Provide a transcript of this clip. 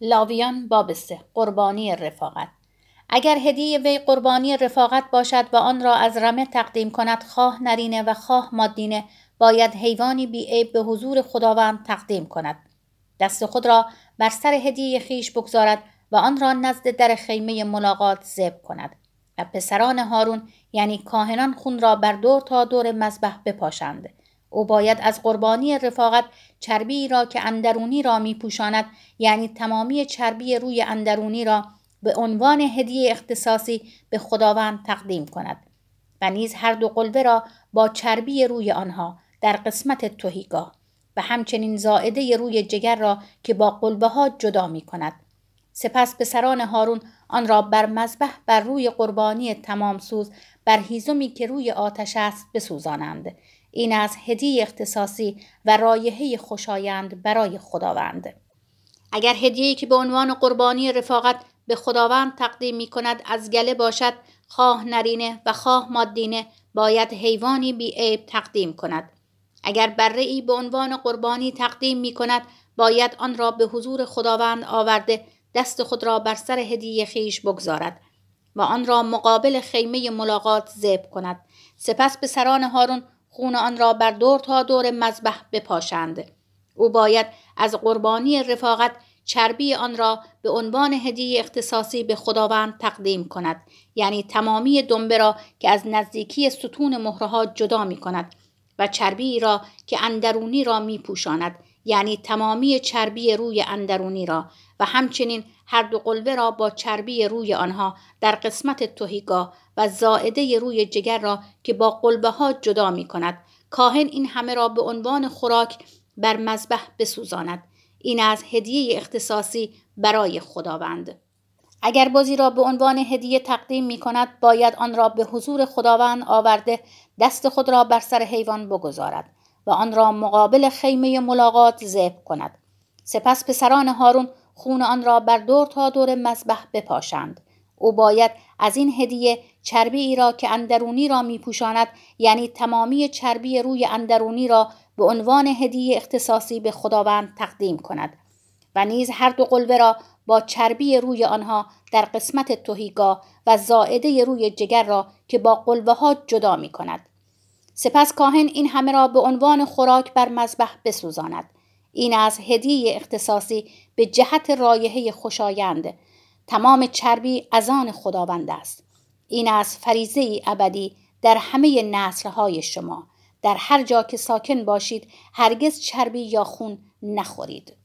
لاویان باب سه قربانی رفاقت. اگر هدیه وی قربانی رفاقت باشد و آن را از رمه تقدیم کند خواه نرینه و خواه مادینه باید حیوانی بی به حضور خداوند تقدیم کند. دست خود را بر سر هدیه خیش بگذارد و آن را نزد در خیمه ملاقات زب کند. و پسران هارون یعنی کاهنان خون را بر دور تا دور مذبح بپاشند. او باید از قربانی رفاقت چربی را که اندرونی را می پوشاند یعنی تمامی چربی روی اندرونی را به عنوان هدیه اختصاصی به خداوند تقدیم کند و نیز هر دو قلبه را با چربی روی آنها در قسمت توهیگاه و همچنین زائده روی جگر را که با قلبه ها جدا می کند سپس به سران هارون آن را بر مذبح بر روی قربانی تمام سوز بر هیزمی که روی آتش است بسوزانند. این از هدیه اختصاصی و رایحه خوشایند برای خداوند. اگر هدیه‌ای که به عنوان قربانی رفاقت به خداوند تقدیم می کند از گله باشد خواه نرینه و خواه مادینه باید حیوانی بی عیب تقدیم کند. اگر بره ای به عنوان قربانی تقدیم می کند باید آن را به حضور خداوند آورده دست خود را بر سر هدیه خیش بگذارد و آن را مقابل خیمه ملاقات زب کند. سپس به سران هارون خون آن را بر دور تا دور مذبح بپاشند. او باید از قربانی رفاقت چربی آن را به عنوان هدیه اختصاصی به خداوند تقدیم کند. یعنی تمامی دنبه را که از نزدیکی ستون مهرها جدا می کند و چربی را که اندرونی را می پوشاند یعنی تمامی چربی روی اندرونی را. و همچنین هر دو قلبه را با چربی روی آنها در قسمت توهیگاه و زائده روی جگر را که با قلبه ها جدا می کند کاهن این همه را به عنوان خوراک بر مذبح بسوزاند. این از هدیه اختصاصی برای خداوند. اگر بازی را به عنوان هدیه تقدیم می کند باید آن را به حضور خداوند آورده دست خود را بر سر حیوان بگذارد و آن را مقابل خیمه ملاقات ذبح کند. سپس پسران هارون خون آن را بر دور تا دور مذبح بپاشند او باید از این هدیه چربی ای را که اندرونی را می پوشاند یعنی تمامی چربی روی اندرونی را به عنوان هدیه اختصاصی به خداوند تقدیم کند و نیز هر دو قلبه را با چربی روی آنها در قسمت توهیگاه و زائده روی جگر را که با قلبه ها جدا می کند. سپس کاهن این همه را به عنوان خوراک بر مذبح بسوزاند. این از هدیه اختصاصی به جهت رایحه خوشایند. تمام چربی از آن خداوند است. این از فریزه ابدی در همه نسلهای شما. در هر جا که ساکن باشید هرگز چربی یا خون نخورید.